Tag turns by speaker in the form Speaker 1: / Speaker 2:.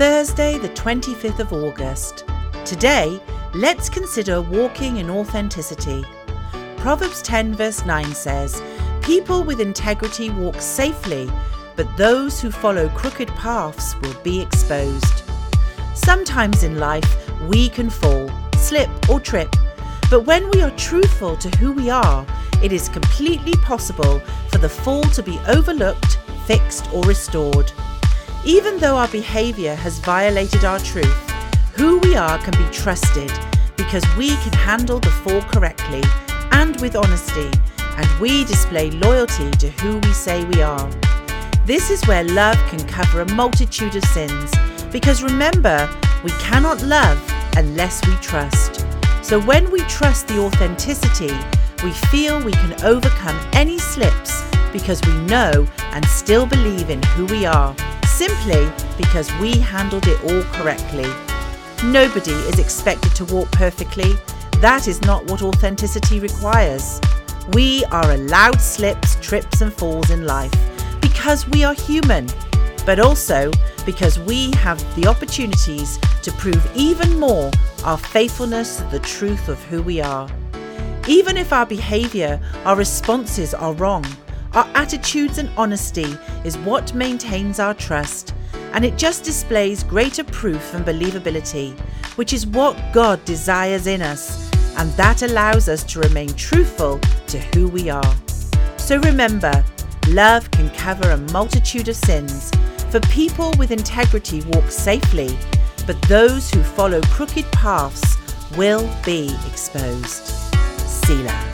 Speaker 1: Thursday, the 25th of August. Today, let's consider walking in authenticity. Proverbs 10, verse 9 says, People with integrity walk safely, but those who follow crooked paths will be exposed. Sometimes in life, we can fall, slip, or trip, but when we are truthful to who we are, it is completely possible for the fall to be overlooked, fixed, or restored. Even though our behaviour has violated our truth, who we are can be trusted because we can handle the fall correctly and with honesty, and we display loyalty to who we say we are. This is where love can cover a multitude of sins because remember, we cannot love unless we trust. So when we trust the authenticity, we feel we can overcome any slips because we know and still believe in who we are, simply because we handled it all correctly. Nobody is expected to walk perfectly. That is not what authenticity requires. We are allowed slips, trips, and falls in life because we are human, but also because we have the opportunities to prove even more our faithfulness to the truth of who we are. Even if our behaviour, our responses are wrong, our attitudes and honesty is what maintains our trust, and it just displays greater proof and believability, which is what God desires in us, and that allows us to remain truthful to who we are. So remember, love can cover a multitude of sins, for people with integrity walk safely, but those who follow crooked paths will be exposed. Selah.